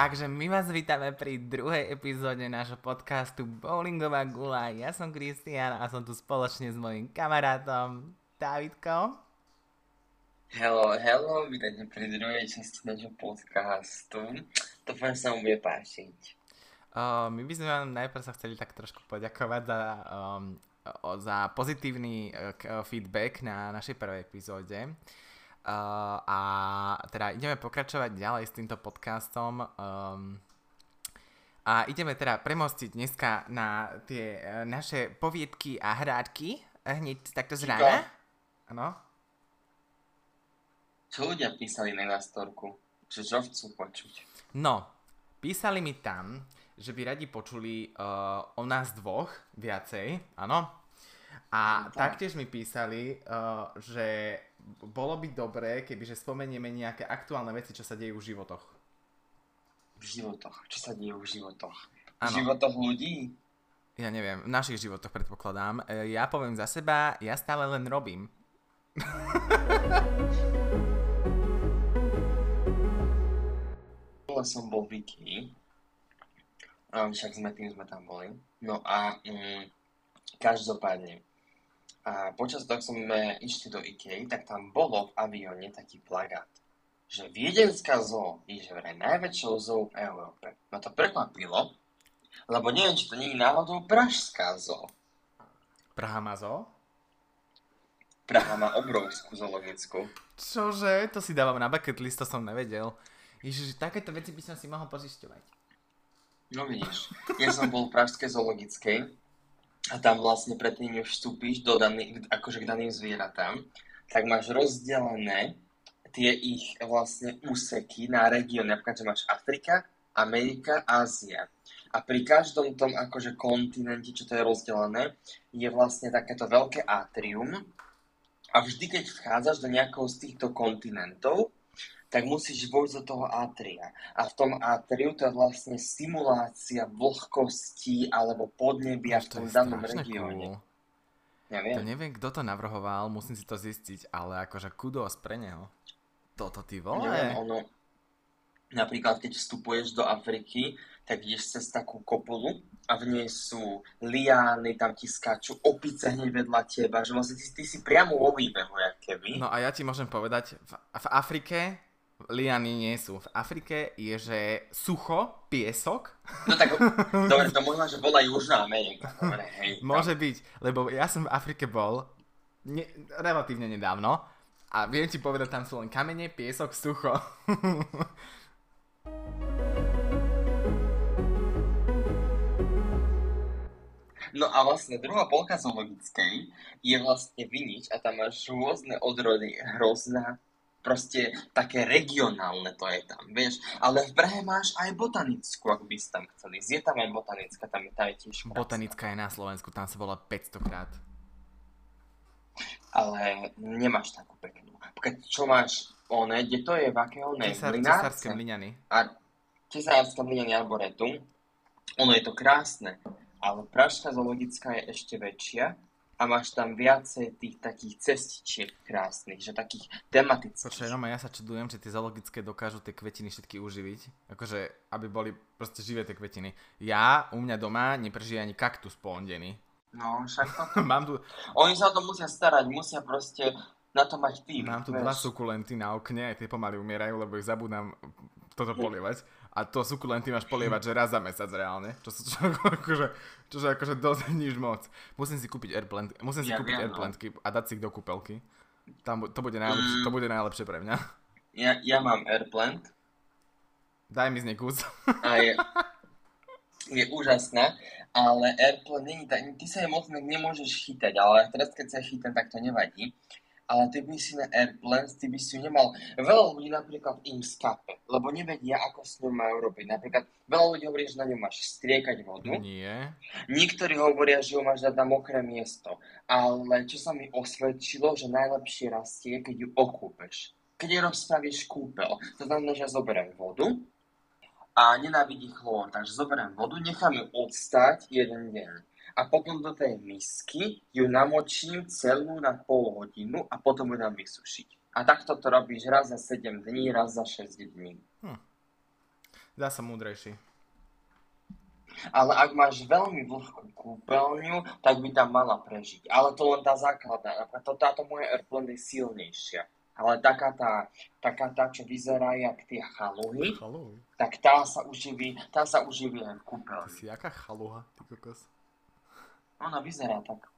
Takže my vás vítame pri druhej epizóde nášho podcastu Bowlingová gula. Ja som Kristian a som tu spoločne s mojim kamarátom Davidkom. Hello, hello, vítajte pri druhej časti nášho podcastu. Dúfam, sa mu bude páčiť. Uh, my by sme vám najprv sa chceli tak trošku poďakovať za, um, za pozitívny uh, feedback na našej prvej epizóde. Uh, a teda ideme pokračovať ďalej s týmto podcastom. Um, a ideme teda premostiť dneska na tie uh, naše poviedky a hrádky. Hneď takto z rána. Áno. Čo ľudia písali na storku? Že čo chcú počuť? No, písali mi tam, že by radi počuli uh, o nás dvoch viacej, áno? A no, tak. taktiež mi písali, uh, že bolo by dobré, kebyže spomenieme nejaké aktuálne veci, čo sa dejú v životoch. V životoch? Čo sa deje v životoch? V ano. životoch ľudí? Ja neviem, v našich životoch predpokladám. E, ja poviem za seba, ja stále len robím. som bol v Ikii, však sme tým sme tam boli. No a mm, každopádne, a počas toho, sme išli do IKEA, tak tam bolo v avióne taký plagát, že viedenská zoo je že vraj najväčšou zoo v Európe. Ma to prekvapilo, lebo neviem, či to nie je náhodou pražská zoo. Praha má zoo? Praha má obrovskú zoologickú. Čože? To si dávam na bucket list, to som nevedel. Ježiš, takéto veci by som si mohol pozisťovať. No vidíš, ja som bol v Pražskej zoologickej a tam vlastne predtým, než vstúpiš do daný, akože k daným zvieratám, tak máš rozdelené tie ich vlastne úseky na regióny. Napríklad, že máš Afrika, Amerika, Ázia. A pri každom tom akože kontinente, čo to je rozdelené, je vlastne takéto veľké atrium. A vždy, keď vchádzaš do nejakého z týchto kontinentov, tak musíš vojsť do toho atria. A v tom atriu to je vlastne simulácia vlhkosti alebo podnebia v tom danom regióne. Cool. Ja viem. To neviem, kto to navrhoval, musím si to zistiť, ale akože kudos pre neho. Toto ty vole. Neviem, ono, napríklad keď vstupuješ do Afriky, tak ideš cez takú kopulu a v nej sú liány, tam ti skáču opice hneď vedľa teba, že vlastne ty, ty si priamo vo výbehu, jak keby. No a ja ti môžem povedať, v, v Afrike liany nie sú. V Afrike je, že sucho, piesok. No tak, dobre, to možno, že bola Južná Amerika. Dobre, hej, Môže byť, lebo ja som v Afrike bol ne, relatívne nedávno a viem ti povedať, tam sú len kamene, piesok, sucho. No a vlastne druhá polka zoologickej je vlastne vinič a tam máš rôzne odrody hrozná, proste také regionálne to je tam, vieš. Ale v Prahe máš aj botanickú, ak by si tam chceli. Je tam aj botanická, tam je, tam je tiež krásna. Botanická je na Slovensku, tam sa volá 500 krát. Ale nemáš takú peknú. Keď čo máš, one, kde to je, v aké one? Tesár, tesárske mliňany. A, mliňany Arboretum. Ono je to krásne, ale Pražská zoologická je ešte väčšia a máš tam viacej tých takých cestičiek krásnych, že takých tematických. Počkaj, Roma, ja sa čudujem, že tie zoologické dokážu tie kvetiny všetky uživiť, akože aby boli proste živé tie kvetiny. Ja, u mňa doma, neprežije ani kaktus po ondení. No, však to... Mám tu... Oni sa o to musia starať, musia proste na to mať tým. Mám tu vieš. dva sukulenty na okne, aj tie pomaly umierajú, lebo ich zabudám toto polievať. A to sukulenty máš polievať, že raz za mesiac reálne. Čo, čo, čo, akože, čo, akože dosť nič moc. Musím si kúpiť airplant, musím si ja kúpiť viem, airplantky no. a dať si ich do kúpelky. Tam, to, bude najlepšie, mm. to bude najlepšie pre mňa. Ja, ja mám airplant. Daj mi z nej kus. A je, je úžasná, ale airplant není ty sa je moc nemôžeš chytať, ale teraz keď sa chytám, tak to nevadí ale ty by si na Airplanes, ty by si ju nemal. Veľa ľudí napríklad im skape, lebo nevedia, ako s ňou majú robiť. Napríklad veľa ľudí hovorí, že na ňu máš striekať vodu. Nie. Niektorí hovoria, že ju máš dať na mokré miesto. Ale čo sa mi osvedčilo, že najlepšie rastie, keď ju okúpeš. Keď jej rozpravíš kúpel. To znamená, že ja zoberiem vodu a nenávidí chlór. Takže zoberiem vodu, nechám ju odstať jeden deň a potom do tej misky ju namočím celú na pol hodinu a potom ju dám vysušiť. A takto to robíš raz za 7 dní, raz za 6 dní. Hm. Dá sa múdrejší. Ale ak máš veľmi vlhkú kúpeľňu, tak by tam mala prežiť. Ale to len tá základná. Napríklad to, táto moja Airplane je silnejšia. Ale taká tá, taká tá, čo vyzerá jak tie chaluhy, tak tá sa uživí, tá sa uživí aj v Ty si jaká chaluha, ty kokos. Ona vyzerá tak.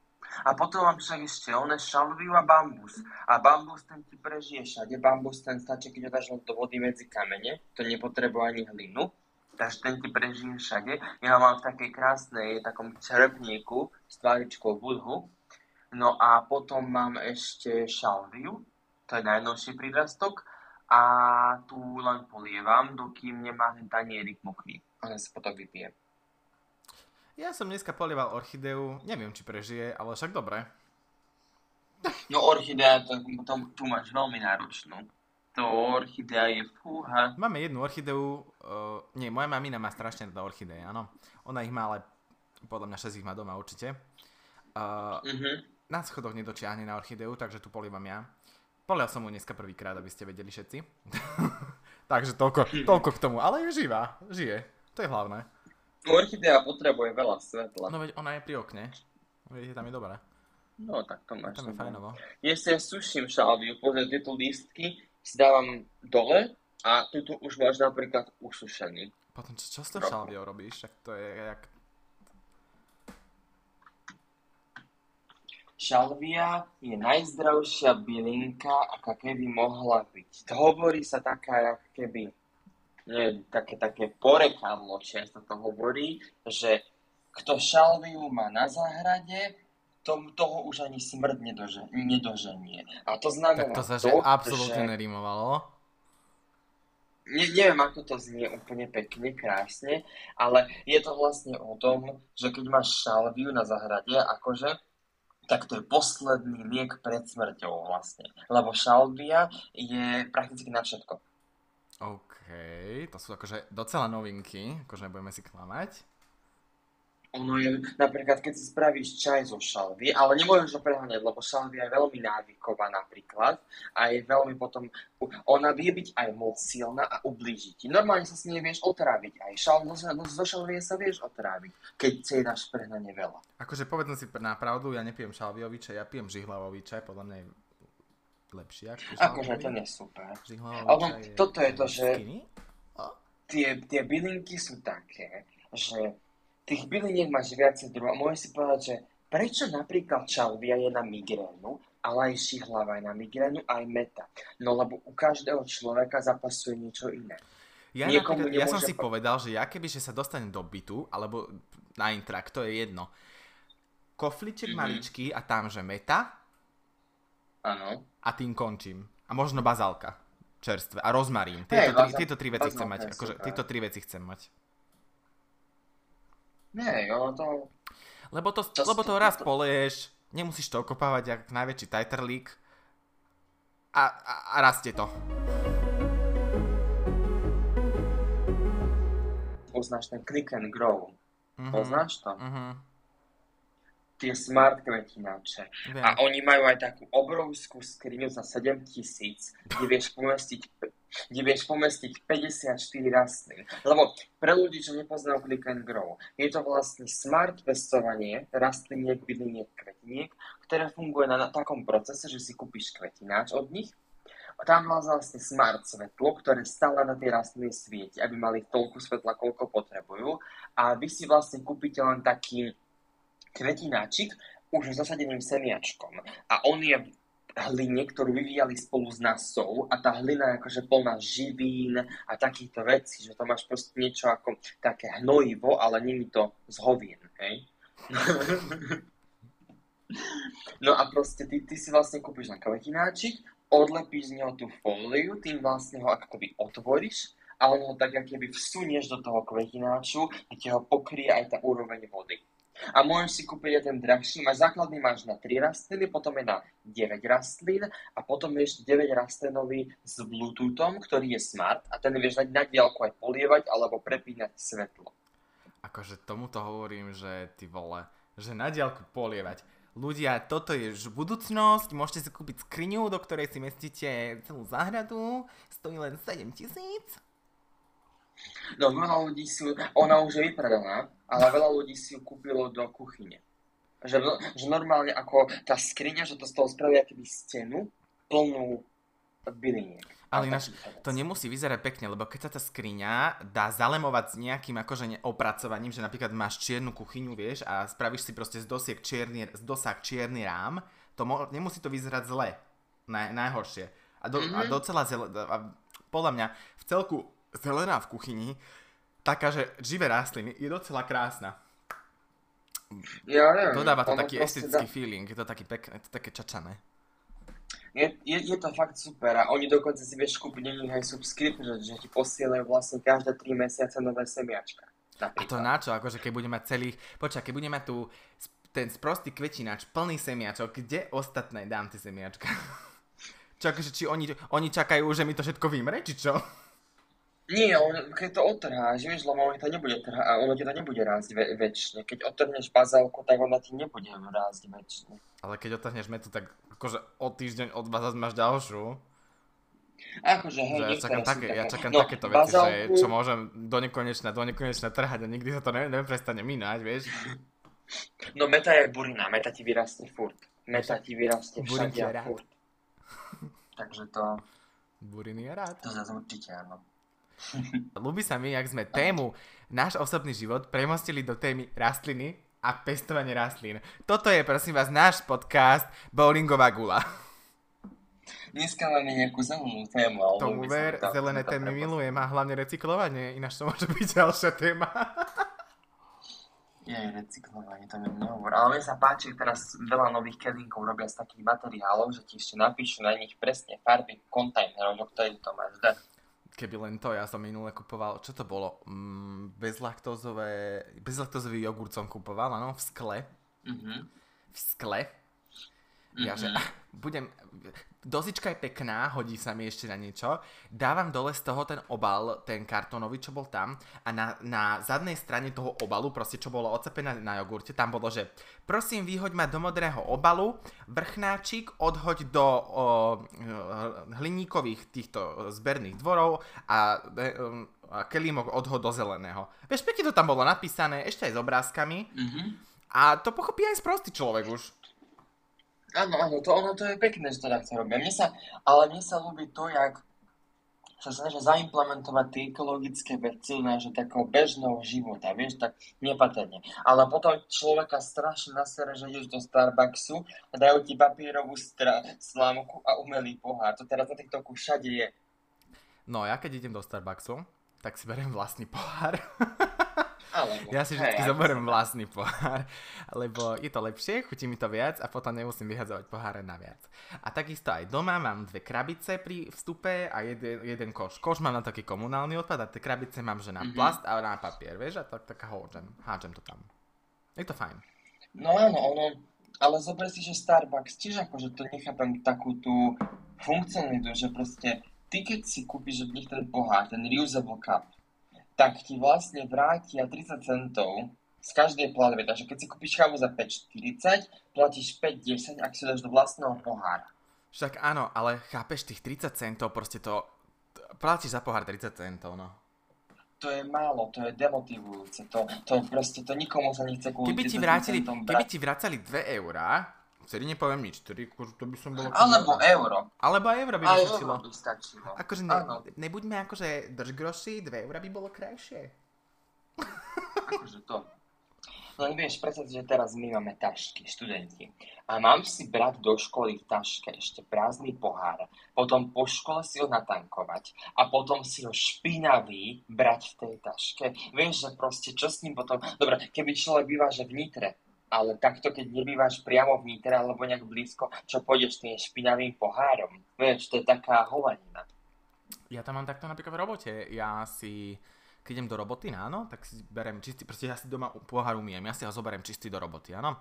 A potom mám však ešte one šalviu a bambus. A bambus ten ti prežije všade. Bambus ten stačí, keď ho dáš do vody medzi kamene. To nepotrebuje ani hlinu. Takže ten ti prežije všade. Ja ho mám v takej krásnej, takom čerpníku s tváričkou budhu. No a potom mám ešte šalviu. To je najnovší prírastok. A tu len polievam, dokým nemá ten tanierik mokrý. Ona sa potom vypije. Ja som dneska polieval orchideu, neviem či prežije, ale však dobre. No orchidea, to, to, tu máš veľmi náročnú. To orchidea je fúha. Máme jednu orchideu, uh, nie, moja mamina má strašne rada orchideje, áno. Ona ich má, ale podľa mňa 6 ich má doma určite. Uh, Mhm. na schodoch nedočiahne na orchideu, takže tu polievam ja. Polial som mu dneska prvýkrát, aby ste vedeli všetci. takže toľko, toľko k tomu, ale je živá, žije. To je hlavné. Orchidea potrebuje veľa svetla. No veď ona je pri okne. Vidíte, tam je dobré. No tak to máš. Tam je fajnovo. Ja si suším šalviu, pozri, tieto lístky si dávam dole a tuto už máš napríklad usušený. Potom čo, Trochu. šalviou robíš? Tak to je jak... Šalvia je najzdravšia bylinka, aká keby mohla byť. Hovorí sa taká, jak keby, neviem, také, také porekadlo často to hovorí, že kto šalviu má na záhrade, to, toho už ani smrť nedože, nedoženie. A to znamená Tak to sa to, absolútne že... nerimovalo. Ne, neviem, ako to znie úplne pekne, krásne, ale je to vlastne o tom, že keď máš šalviu na zahrade, akože, tak to je posledný liek pred smrťou vlastne. Lebo šalvia je prakticky na všetko. OK, to sú akože docela novinky, akože nebudeme si klamať. Ono je, napríklad, keď si spravíš čaj zo šalvy, ale nemôžeš ho preháňať, lebo šalvia je veľmi návyková napríklad a je veľmi potom, ona vie byť aj moc silná a ublíži ti. Normálne sa s nej vieš otráviť, aj šal, zo, zo šalvie sa vieš otráviť, keď si jej dáš prehnane veľa. Akože povedzme si na pravdu, ja nepijem šalviový čaj, ja pijem žihlavový čaj, podľa mňa je lepší ako Akože ten je super. Žihlavový Ale čaj je... toto je to, že-? Tie, tie bylinky sú také, že tých byliniek máš viacej druhov. Môžeš si povedať, že prečo napríklad šalvia je na migrénu, ale aj šihlava je na migrénu, aj meta. No lebo u každého človeka zapasuje niečo iné. Ja, Niekomu ja som si povedal, že ja keby že sa dostane do bytu, alebo na intrak, to je jedno. Kofliček Mhm. maličký a tam, že meta Áno. a tým končím. A možno bazálka čerstvé. A rozmarín. Tieto, tri, bazál- tieto tri veci chcem bazálka mať. je Akože, super. tieto tri veci chcem mať. Nie, ono to... Lebo to, To- lebo to to- raz to- poleješ, nemusíš to okopávať jak najväčší tajterlík a, a, a rastie to. Poznáš ten click and grow. Mhm. Poznáš to? Mhm. Tie smart kvetináče. Viem. A oni majú aj takú obrovskú skriňu za 7000, kde vieš pomestiť, kde vieš pomestiť 54 rastlín. Lebo pre ľudí, čo nepoznajú Click and Grow, je to vlastne smart pestovanie rastliniek, byliniek, kvetiniek, ktoré funguje na, na takom procese, že si kúpiš kvetináč od nich a tam má vlastne smart svetlo, ktoré stále na tie rastliny svieti, aby mali toľko svetla, koľko potrebujú. A vy si vlastne kúpite len taký kvetináčik už zasadeným semiačkom. A on je hline, ktorú vyvíjali spolu s nasou a tá hlina je akože plná živín a takýchto vecí, že to máš proste niečo ako také hnojivo, ale není to z hovín, hej? no a proste ty, ty si vlastne kúpiš na kvetináčik, odlepíš z neho tú fóliu, tým vlastne ho ako keby otvoríš a on ho tak ako keby vsunieš do toho kvetináču a ti ho pokrie aj tá úroveň vody. A môžeš si kúpiť ten drahší, máš základný máš na 3 rastliny, potom je na 9 rastlín a potom ešte 9 rastlinový s Bluetoothom, ktorý je smart a ten vieš na diálku aj polievať alebo prepínať svetlo. Akože tomuto hovorím, že ty vole, že na diaľku polievať. Ľudia, toto je už budúcnosť, môžete si kúpiť skriňu, do ktorej si mestíte celú záhradu, stojí len 7 tisíc. No veľa ľudí si ona už je vypredaná, ale veľa ľudí si ju kúpilo do kuchyne. Že, že normálne ako tá skriňa, že to z toho spravia keby stenu plnú byliniek. Ale ináč, to nemusí vyzerať pekne, lebo keď sa tá skriňa dá zalemovať s nejakým akože opracovaním, že napríklad máš čiernu kuchyňu, vieš, a spravíš si proste z dosiek čierny, z dosák čierny rám, to mo- nemusí to vyzerať zle. Naj- najhoršie. A, do- mm-hmm. a mhm. docela zele- a podľa mňa v celku zelená v kuchyni, taká, že živé rastliny, je docela krásna. Ja neviem. Dodáva to taký estetický dá... feeling, je to taký pekné, je to také čačané. Je, je, je to fakt super a oni dokonca si vieš kúpiť aj subscript, že, že ti posielajú vlastne každé 3 mesiace nové semiačka. Napríklad. A to na čo? Akože keď budeme mať celých... Počkaj, keď budeme mať tu ten sprostý kvetináč plný semiačok, kde ostatné dám tie semiačka? čo, akože, či oni, oni čakajú, že mi to všetko vymre, či čo? Nie, on, keď to odtrháš, vieš, lebo ono to nebude trhá, a ono ti to nebude rásť ve- väčšine. Keď odtrhneš bazálku, tak ona ti nebude rásť väčšine. Ale keď odtrhneš metu, tak akože o týždeň od vás máš ďalšiu. Akože, hej, ja čakám, také, ja čakám no, takéto veci, bazálku... že čo môžem do nekonečna, do nekonečna trhať a nikdy sa to ne, neprestane minať, vieš. No meta je burina, meta ti vyrastie furt. Meta ti vyrastie všade a furt. Takže to... Buriny je rád. To zase určite áno. Ľubí sa mi, jak sme tému náš osobný život premostili do témy rastliny a pestovanie rastlín. Toto je, prosím vás, náš podcast Bowlingová gula. Dneska máme nejakú zelenú tému. Ale Tomu ver, zelené témy milujem a hlavne recyklovanie, ináč to môže byť ďalšia téma. Je recyklovanie, to mi nehovor. Ale mne sa páči, teraz veľa nových kelinkov robia z takých materiálov, že ti ešte napíšu na nich presne farby kontajnerov, do ktorých to máš dať keby len to, ja som minule kupoval, čo to bolo? Mm, bezlaktózové, bezlaktózový jogurt som kupoval, áno, v skle. Mm-hmm. V skle. Mm-hmm. Ja, že budem, dozička je pekná, hodí sa mi ešte na niečo. Dávam dole z toho ten obal, ten kartónový, čo bol tam a na, na zadnej strane toho obalu, proste čo bolo ocepené na jogurte, tam bolo, že prosím vyhoď ma do modrého obalu, vrchnáčik odhoď do o, hliníkových týchto zberných dvorov a, e, a kelímok odhoď do zeleného. Vieš, pekne to tam bolo napísané, ešte aj s obrázkami. Mm-hmm. A to pochopí aj sprostý človek už. Áno, áno, to, ono to je pekné, že to takto robia. Mne sa, ale mne sa ľúbi to, jak sa snažia zaimplementovať tie ekologické veci na že takého bežného života, vieš, tak nepatrne. Ale potom človeka strašne nasere, že ideš do Starbucksu a dajú ti papierovú stra- slámku a umelý pohár. To teraz na TikToku všade je. No ja keď idem do Starbucksu, tak si beriem vlastný pohár. Alebo, ja si vždy zoberiem vlastný pohár, lebo je to lepšie, chutí mi to viac a potom nemusím vyhadzovať poháre na viac. A takisto aj doma mám dve krabice pri vstupe a jeden, jeden koš. Koš mám na taký komunálny odpad a tie krabice mám že na mm-hmm. plast a na papier, vieš, a tak, tak hádžem, hádžem to tam. Je to fajn. No áno, ono, ale zober si, že Starbucks tiež akože to nechápem takú tú funkcionalitu, že proste ty keď si kúpiš od nich ten pohár, ten reusable cup, tak ti vlastne vrátia 30 centov z každej platby. Takže keď si kúpiš kávu za 5,40, platíš 5,10, ak si dáš do vlastného pohára. Však áno, ale chápeš tých 30 centov, proste to... Platíš za pohár 30 centov, no. To je málo, to je demotivujúce, to, to proste, to nikomu sa nechce kvôli keby ti vrátili, Keby ti vracali 2 eurá, Vtedy nepoviem nič, vtedy akože to by som bolo... Alebo euro. Alebo euro by mi stačilo. by stačilo. Akože ne, nebuďme akože drž groši, 2 eura by bolo krajšie. Akože to. Len vieš, predstav že teraz my máme tašky, študenti. A mám si brať do školy v taške ešte prázdny pohár, potom po škole si ho natankovať a potom si ho špinavý brať v tej taške. Vieš, že proste čo s ním potom... Dobre, keby človek býva, že v Nitre, ale takto, keď nebývaš priamo v Nitre alebo nejak blízko, čo pôjdeš tým špinavým pohárom. Vieš, to je taká hovanina. Ja tam mám takto napríklad v robote. Ja si, keď idem do roboty, áno, tak si berem čistý, proste ja si doma pohár umiem, ja si ho zoberiem čistý do roboty, áno.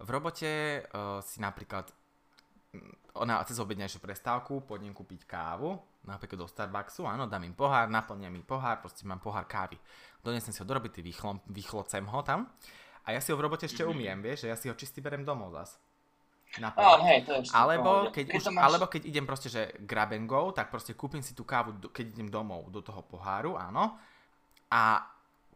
V robote uh, si napríklad mm, ona cez obednejšiu prestávku pôjdem kúpiť kávu, napríklad do Starbucksu, áno, dám im pohár, naplňam mi pohár, proste mám pohár kávy. Donesem si ho do roboty, vychlocem ho tam a ja si ho v robote ešte umiem, vieš, že ja si ho čistý berem domov zas. Oh, hej, to je alebo, keď už, máš... alebo keď idem proste, že grab and go, tak proste kúpim si tú kávu, keď idem domov do toho poháru, áno. a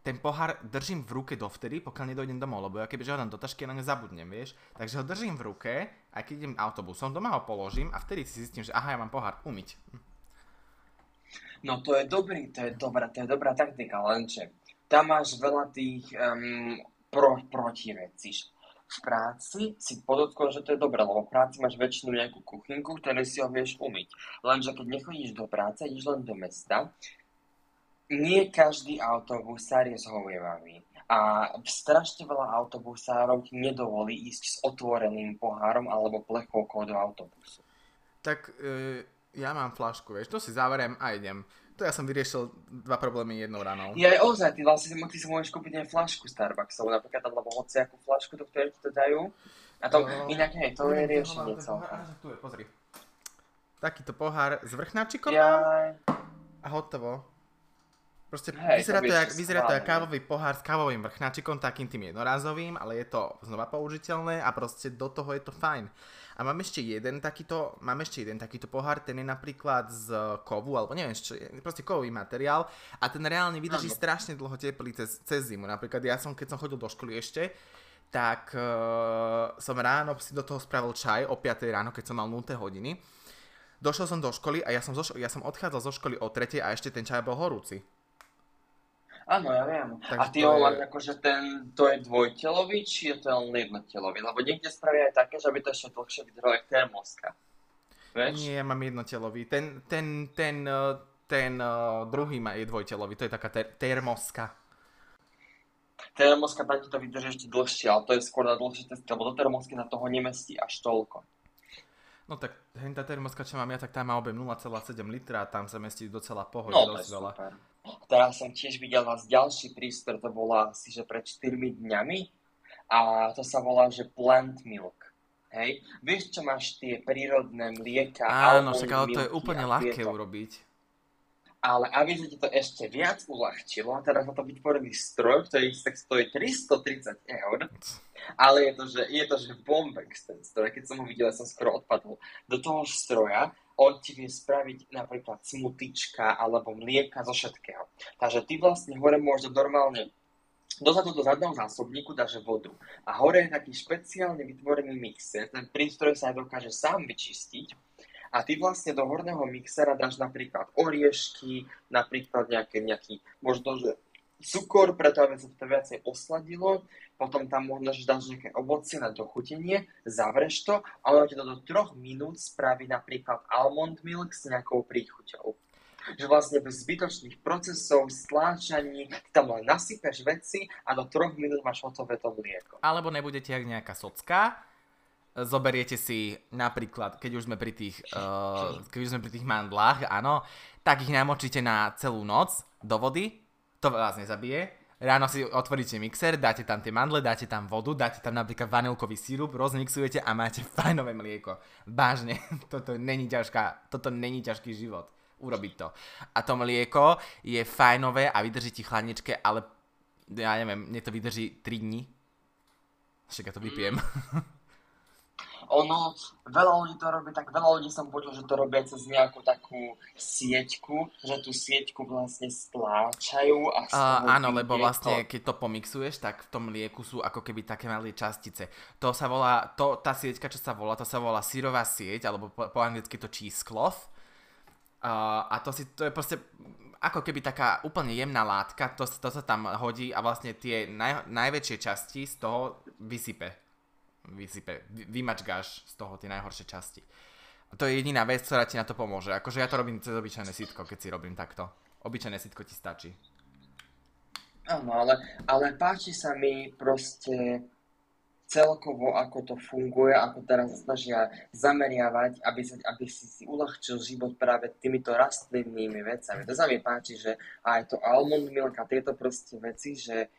ten pohár držím v ruke dovtedy, pokiaľ nedojdem domov, lebo ja kebyže ho dám do tašky, na ne zabudnem, vieš. Takže ho držím v ruke, aj keď idem autobusom, doma ho položím a vtedy si zistím, že aha, ja mám pohár, umyť. No to je dobrý, to je dobrá, to je dobrá taktika, lenže tam máš veľa tých um, pro, protivecí. V práci si podotkol, že to je dobré, lebo v práci máš väčšinu nejakú kuchynku, ktoré si ho vieš umyť. Lenže keď nechodíš do práce, ideš len do mesta, nie každý autobusár je zhovievavý. A strašne veľa autobusárov ti nedovolí ísť s otvoreným pohárom alebo plechovkou do autobusu. Tak e, ja mám flašku, vieš, to si zaveriem a idem. To ja som vyriešil dva problémy jednou ranou. Je aj ozaj, ty vlastne ty si môžeš kúpiť aj flašku Starbucksov, napríklad, alebo hociakú flašku, do ktorej ti to dajú. A to, no, inak hej, to je riešenie celkom. Tu je, pozri. Takýto pohár s vrchnáčikom ja... a hotovo. Proste Hej, vyzerá, to, to, jak, vyzerá to jak kávový pohár s kávovým vrchnáčikom, takým tým jednorázovým, ale je to znova použiteľné a proste do toho je to fajn. A mám ešte jeden takýto, mám ešte jeden takýto pohár, ten je napríklad z kovu, alebo neviem, čo je, proste kovový materiál a ten reálne vydrží ano. strašne dlho teplý cez, cez zimu. Napríklad ja som, keď som chodil do školy ešte, tak uh, som ráno si do toho spravil čaj o 5 ráno, keď som mal 0 hodiny. Došiel som do školy a ja som, zo, ja som odchádzal zo školy o 3 a ešte ten čaj bol horúci. Áno, ja viem. Takže a ty ho je... akože ten, to je dvojtelový, či je to len jednotelový? Lebo niekde spravia aj také, že by to ešte dlhšie vydržalo aj termoska. Vieš? Nie, ja mám jednotelový. Ten, ten, ten, eh, ten, uh, druhý má je dvojtelový, to je taká ter- termoska. Termoska tam ti to vydrží ešte dlhšie, ale to je skôr na dlhšie testy, lebo do termosky na toho nemestí až toľko. No tak tá termoska, čo mám ja, tak tam má objem 0,7 litra a tam sa mestí docela pohode no, dosť veľa. Super. Teraz som tiež videl vás ďalší prístroj, to bola asi že pred 4 dňami a to sa volá, že plant milk. Hej? Vieš, čo máš tie prírodné mlieka? Áno, však ale to je úplne ľahké urobiť. Ale aby sa ti to ešte viac uľahčilo, teraz na to vytvorený stroj, ktorý tak stojí 330 eur, ale je to, že, je to, že bombex ten stroj, keď som ho videl, som skoro odpadol do toho stroja on ti vie spraviť napríklad smutička alebo mlieka zo všetkého. Takže ty vlastne hore môžeš normálne dozadu do zadného zásobníku dáš vodu. A hore je taký špeciálne vytvorený mixer. Ten prístroj sa dokáže sám vyčistiť. A ty vlastne do horného mixera dáš napríklad oriešky, napríklad nejaké, nejaký, možno, že cukor, preto aby sa to viacej osladilo, potom tam môžeš dať nejaké ovocie na dochutenie, zavreš to a ono ti to do troch minút spraví napríklad almond milk s nejakou príchuťou. Že vlastne bez zbytočných procesov, stláčaní, tam len nasypeš veci a do troch minút máš hotové to mlieko. Alebo nebudete jak nejaká socka, zoberiete si napríklad, keď už sme pri tých, uh, keď už sme pri tých mandlách, áno, tak ich namočíte na celú noc do vody, to vás nezabije. Ráno si otvoríte mixer, dáte tam tie mandle, dáte tam vodu, dáte tam napríklad vanilkový sírup, rozmixujete a máte fajnové mlieko. Vážne, toto není ťažká, toto není ťažký život urobiť to. A to mlieko je fajnové a vydrží ti chladničke, ale ja neviem, mne to vydrží 3 dní. Však ja to vypijem. Mm. ono, veľa ľudí to robí, tak veľa ľudí som počul, že to robia cez nejakú takú sieťku, že tú sieťku vlastne stláčajú a uh, Áno, lebo vlastne to... keď to pomixuješ, tak v tom lieku sú ako keby také malé častice. To sa volá, to, tá sieťka, čo sa volá, to sa volá sírová sieť, alebo po, po anglicky to cheesecloth. Uh, a to, si, to je proste ako keby taká úplne jemná látka, to, to sa tam hodí a vlastne tie naj, najväčšie časti z toho vysype vysype, vymačkáš z toho tie najhoršie časti. A to je jediná vec, ktorá ti na to pomôže. Akože ja to robím cez obyčajné sitko, keď si robím takto. Obyčajné sitko ti stačí. Áno, ale, ale páči sa mi proste celkovo, ako to funguje, ako teraz snažia zameriavať, aby, sa, aby si si uľahčil život práve týmito rastlinnými vecami. To sa mi páči, že aj to almond milk a tieto proste veci, že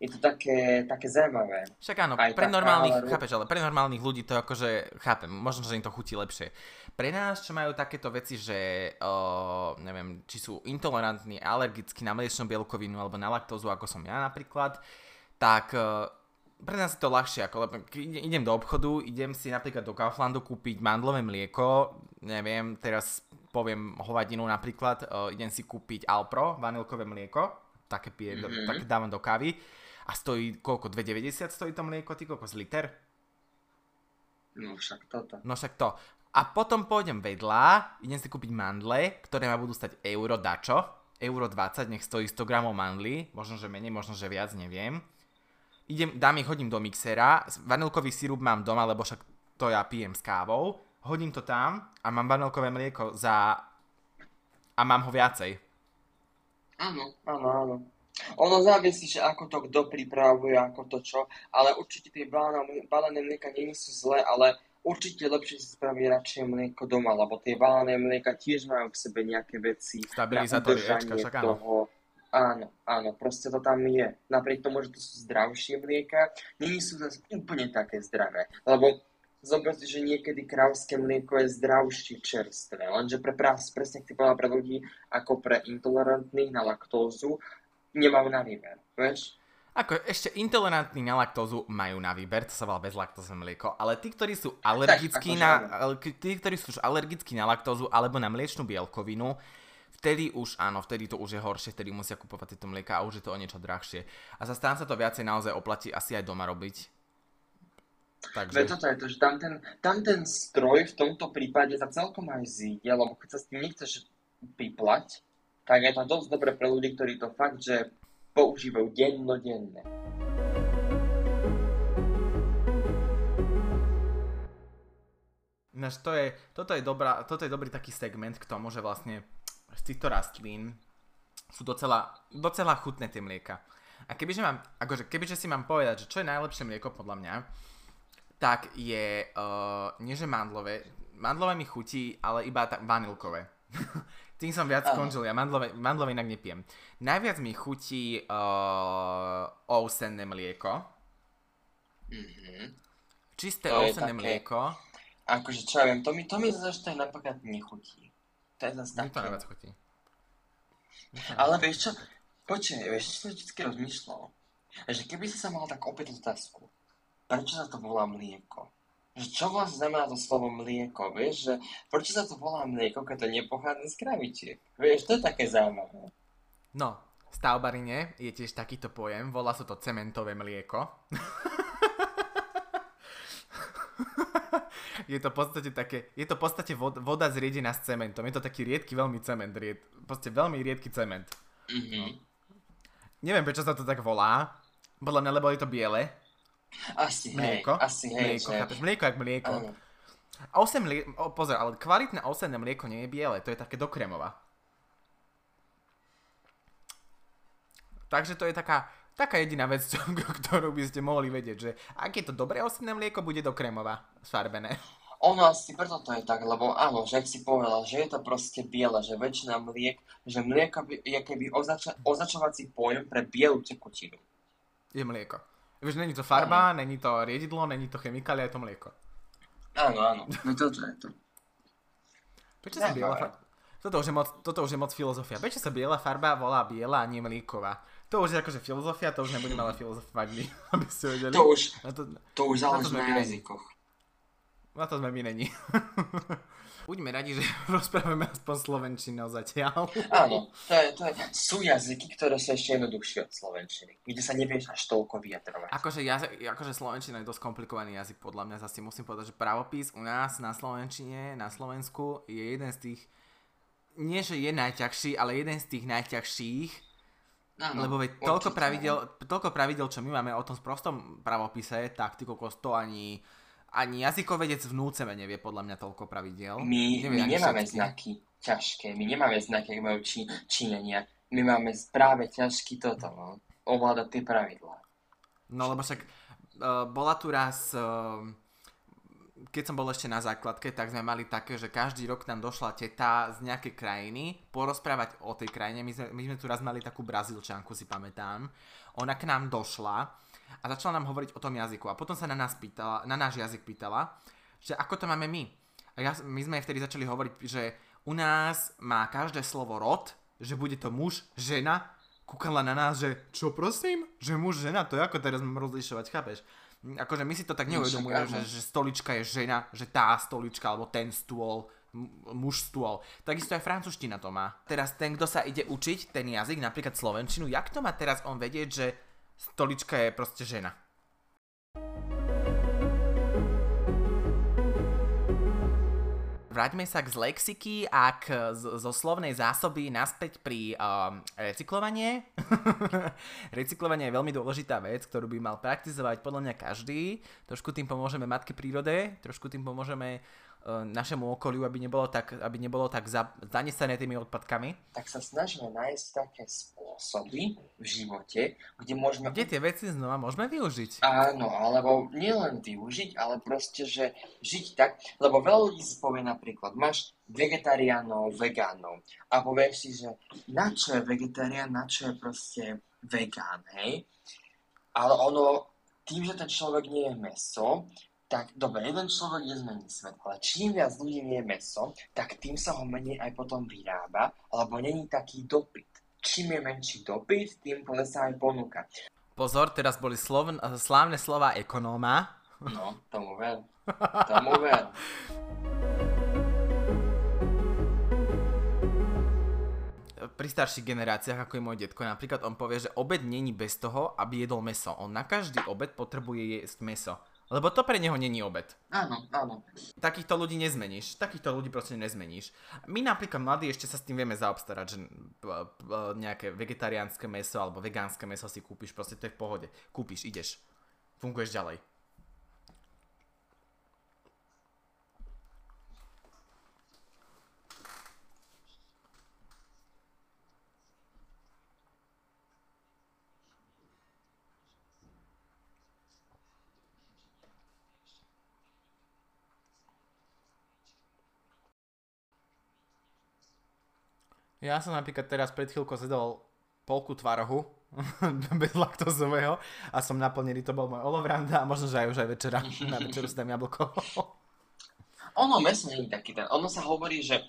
je to také, také zaujímavé. Však áno, Aj pre normálnych, ale... chápeš, ale pre normálnych ľudí to akože, chápem, možno, že im to chutí lepšie. Pre nás, čo majú takéto veci, že, o, neviem, či sú intolerantní, alergickí na mliečnú bielkovinu alebo na laktózu, ako som ja napríklad, tak o, pre nás je to ľahšie, ako, lebo idem do obchodu, idem si napríklad do Kauflandu kúpiť mandlové mlieko, neviem, teraz poviem hovadinu napríklad, o, idem si kúpiť Alpro, vanilkové mlieko, také, pije, Mhm. také dávam do kávy. A stojí, koľko, 2,90 stojí to mlieko, ty koľko, z liter? No však toto. No však to. A potom pôjdem vedľa, idem si kúpiť mandle, ktoré ma budú stať euro dačo, euro 20, nech stojí 100 gramov mandly, možno, že menej, možno, že viac, neviem. Idem, dám ich, hodím do mixera, vanilkový sirup mám doma, lebo však to ja pijem s kávou, hodím to tam a mám vanilkové mlieko za... a mám ho viacej. Áno, áno, áno. Ono závisí, že ako to kto pripravuje, ako to čo, ale určite tie balené, balené mlieka nie sú zlé, ale určite lepšie si spraví radšej mlieko doma, lebo tie balené mlieka tiež majú v sebe nejaké veci Stabilizátory, udržanie však áno. toho. Áno, áno, proste to tam je. Napriek tomu, že to sú zdravšie mlieka, nie sú zase úplne také zdravé. Lebo zoberte, že niekedy krávské mlieko je zdravšie čerstvé, lenže pre prás, presne ako povedal, pre ľudí ako pre intolerantných na laktózu, nemajú na výber, vieš? Ako ešte intolerantní na laktózu majú na výber, to sa volá bezlaktózne mlieko, ale tí, ktorí sú alergickí na, tí, ktorí sú už alergickí na laktózu alebo na mliečnú bielkovinu, vtedy už áno, vtedy to už je horšie, vtedy musia kupovať tieto mlieka a už je to o niečo drahšie. A za tam sa to viacej naozaj oplatí asi aj doma robiť. Veď Takže, toto je to, že tam ten, tam ten stroj v tomto prípade sa celkom aj zíde, lebo keď sa s tým nechceš piplať, tak je to dosť dobre pre ľudí, ktorí to fakt, že používajú dennodenne. Ináč to je, toto, je dobrá, toto je dobrý taký segment k tomu, že vlastne z týchto rastlín sú docela, docela chutné tie mlieka. A kebyže, mám, akože, kebyže si mám povedať, že čo je najlepšie mlieko podľa mňa, tak je, uh, nie že mandlové, mandlové mi chutí, ale iba tak vanilkové. Tým som viac skončil, ja mandlové, mandlové inak nepiem. Najviac mi chutí uh, ousenné mlieko, Mhm. čisté To ousenné také- mlieko, Akože čo ja viem, to mi, to mi zase tak napríklad nechutí. To je zase mne to také. najviac chutí. Ale vieš čo, počkaj, vieš, čo som vždy rozmýšľal? Že keby si sa mal tak opäť otázku, prečo sa to volá mlieko? Že čo vlastne znamená to slovo mlieko, vieš, že prečo sa to volá mlieko, keď to nepochádza z kravičiek? Vieš, to je také zaujímavé. No, v stavbarine je tiež takýto pojem, volá sa to cementové mlieko. je to v podstate také, je to v podstate vod, voda zriedená s cementom. Je to taký riedky veľmi cement, ried, proste veľmi riedky cement. Mhm. Neviem, prečo sa to tak volá. Podľa mňa, lebo je to biele. Asi hej, Mlieko. asi hej, mlieko, že... chápeš? Mlieko jak mlieko. Áno. A osem mlie... o, pozor, ale kvalitné osenné mlieko nie je biele, to je také do kremova. Takže to je taká, taká jediná vec, čo, ktorú by ste mohli vedieť, že ak je to dobré osenné mlieko, bude do kremova sfarbené. Ono asi preto to je tak, lebo áno, že ak si povedal, že je to proste biele, že väčšina mliek, že mlieko je keby označa- označovací pojem pre bielu tekutinu. Je mlieko. Vieš, není to farba, není to riedidlo, není to chemikália, je to mlieko. Áno, áno. No toto je to. Prečo sa biela farba... Toto už, je moc, toto už je moc filozofia. Prečo sa biela farba volá biela a nie mlíková? To už je akože filozofia, to už nebudeme ale filozofovať my, aby ste vedeli. To už, Na to, to už záleží na vyrení. jazykoch. na to sme my není. Buďme radi, že rozprávame aspoň slovenčinou zatiaľ. Áno, to je, to je, sú jazyky, ktoré sú ešte jednoduchšie od slovenčiny, kde sa nevieš až toľko vyjadrovať. Akože, jazyk, akože slovenčina je dosť komplikovaný jazyk, podľa mňa zase musím povedať, že pravopis u nás na slovenčine, na Slovensku je jeden z tých, nie že je najťažší, ale jeden z tých najťažších, Áno, Lebo veď toľko pravidel, toľko pravidel, čo my máme o tom prostom pravopise, tak ty kokos to ani, ani jazykovedec v núceme nevie podľa mňa toľko pravidel. My, Nevie my nemáme všetky. znaky ťažké, my nemáme znaky, ako majú či, Číňania. My máme práve ťažký toto, no. Ovládať tie pravidlá. No lebo však uh, bola tu raz, uh, keď som bol ešte na základke, tak sme mali také, že každý rok nám došla teta z nejakej krajiny porozprávať o tej krajine. My sme, my sme tu raz mali takú brazílčanku, si pamätám. Ona k nám došla a začala nám hovoriť o tom jazyku. A potom sa na nás pýtala, na náš jazyk pýtala, že ako to máme my. A ja, my sme jej vtedy začali hovoriť, že u nás má každé slovo rod, že bude to muž, žena, kúkala na nás, že čo prosím? Že muž, žena, to je ako teraz mám rozlišovať, chápeš? Akože my si to tak No, neuvedomujeme, áno. že, že stolička je žena, že tá stolička alebo ten stôl muž stôl. Takisto aj francúzština to má. Teraz ten, kto sa ide učiť ten jazyk, napríklad slovenčinu, jak to má teraz on vedieť, že stolička je proste žena? Vráťme sa k z lexiky a k, z, zo slovnej zásoby naspäť pri um, recyklovanie. Recyklovanie je veľmi dôležitá vec, ktorú by mal praktizovať podľa mňa každý. Trošku tým pomôžeme matke prírode, trošku tým pomôžeme našemu okoliu, aby nebolo tak, aby nebolo tak za, zanesené tými odpadkami. Tak sa snažíme nájsť také spôsoby v živote, kde môžeme... Kde tie veci znova môžeme využiť. Áno, alebo nielen využiť, ale proste, že žiť tak, lebo veľa ľudí si povie napríklad, máš vegetariánov, vegánov a povieš si, že na čo je vegetarián, na čo je proste vegán, hej? Ale ono, tým, že ten človek nie je meso, tak dobre, jeden človek nezmení svet, ale čím viac ľudí je meso, tak tým sa ho menej aj potom vyrába, alebo není taký dopyt čím je menší dopyt, tým klesá aj ponuka. Pozor, teraz boli slovn, slávne slova ekonóma. No, tomu ver. Tomu ver. pri starších generáciách, ako je môj detko, napríklad on povie, že obed není bez toho, aby jedol meso. On na každý obed potrebuje jesť meso. Lebo to pre neho není obed. Áno, áno. Takýchto ľudí nezmeníš. Takýchto ľudí proste nezmeníš. My napríklad mladí ešte sa s tým vieme zaobstarať, že nejaké vegetariánske meso alebo vegánske meso si kúpiš, proste to je v pohode. Kúpiš, ideš. Funguješ ďalej. Ja som napríklad teraz pred chvíľkou zjedol polku tvarohu bez laktozového a som naplnený, to bol môj olovranda a možno, že aj už aj večera, na večeru si dám jablko. ono meso nie je taký ten, ono sa hovorí, že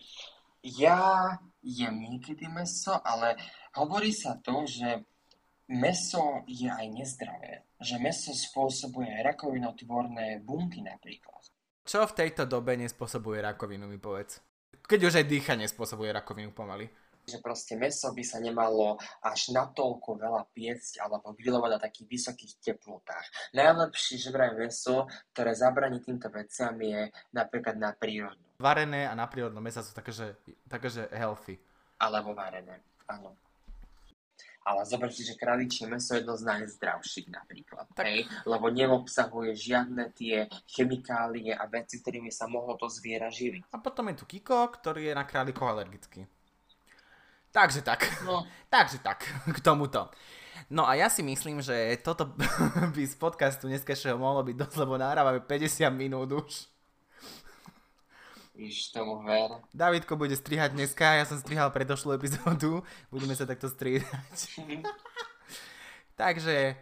ja jem niekedy meso, ale hovorí sa to, že meso je aj nezdravé. Že meso spôsobuje rakovinotvorné bunky napríklad. Čo v tejto dobe nespôsobuje rakovinu, mi povedz? Keď už aj dýchanie spôsobuje rakovinu pomaly že proste meso by sa nemalo až natoľko veľa piecť alebo grilovať na takých vysokých teplotách. Najlepšie, že vraj meso, ktoré zabraní týmto veciam je napríklad na prírodnú. Varené a na prírodnom mesa sú také, že, také, že healthy. Alebo varené, áno. Ale zoberte, že králičie meso je jedno z najzdravších napríklad, tak. hej? lebo neobsahuje žiadne tie chemikálie a veci, ktorými sa mohlo to zviera živiť. A potom je tu Kiko, ktorý je na králikoch alergický. Takže tak. No. Takže tak, k tomuto. No a ja si myslím, že toto by z podcastu dneskašieho mohlo byť dosť, lebo nahrávame 50 minút už. Iš tomu ver. Davidko bude strihať dneska, ja som strihal predošlú epizódu, budeme sa takto striedať. Takže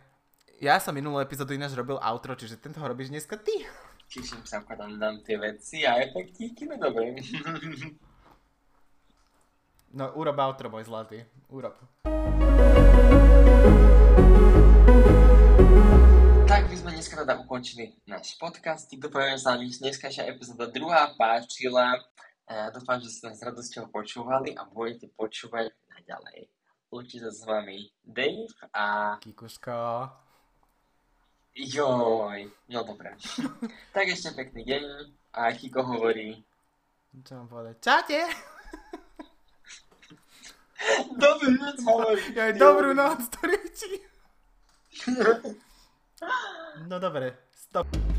ja som minulú epizódu ináč robil outro, čiže tento ho robíš dneska ty. Teším sa, ako tam dám tie veci a efektíky, no dobre. No, urob outro, môj zlatý. Urob. Tak by sme dneska teda ukončili náš podcast. Dúfam, že sa vám dneskajšia epizóda druhá páčila. E, dúfam, že ste nás s radosťou počúvali a budete počúvať naďalej. Lúči sa s vami Dave a... Kikuško. Joj, no dobré. tak ešte pekný deň a Kiko hovorí... Čo mám povedať? Čaute! Dobrý noc, hovorí. Ja dobrú noc, to No dobre, stop.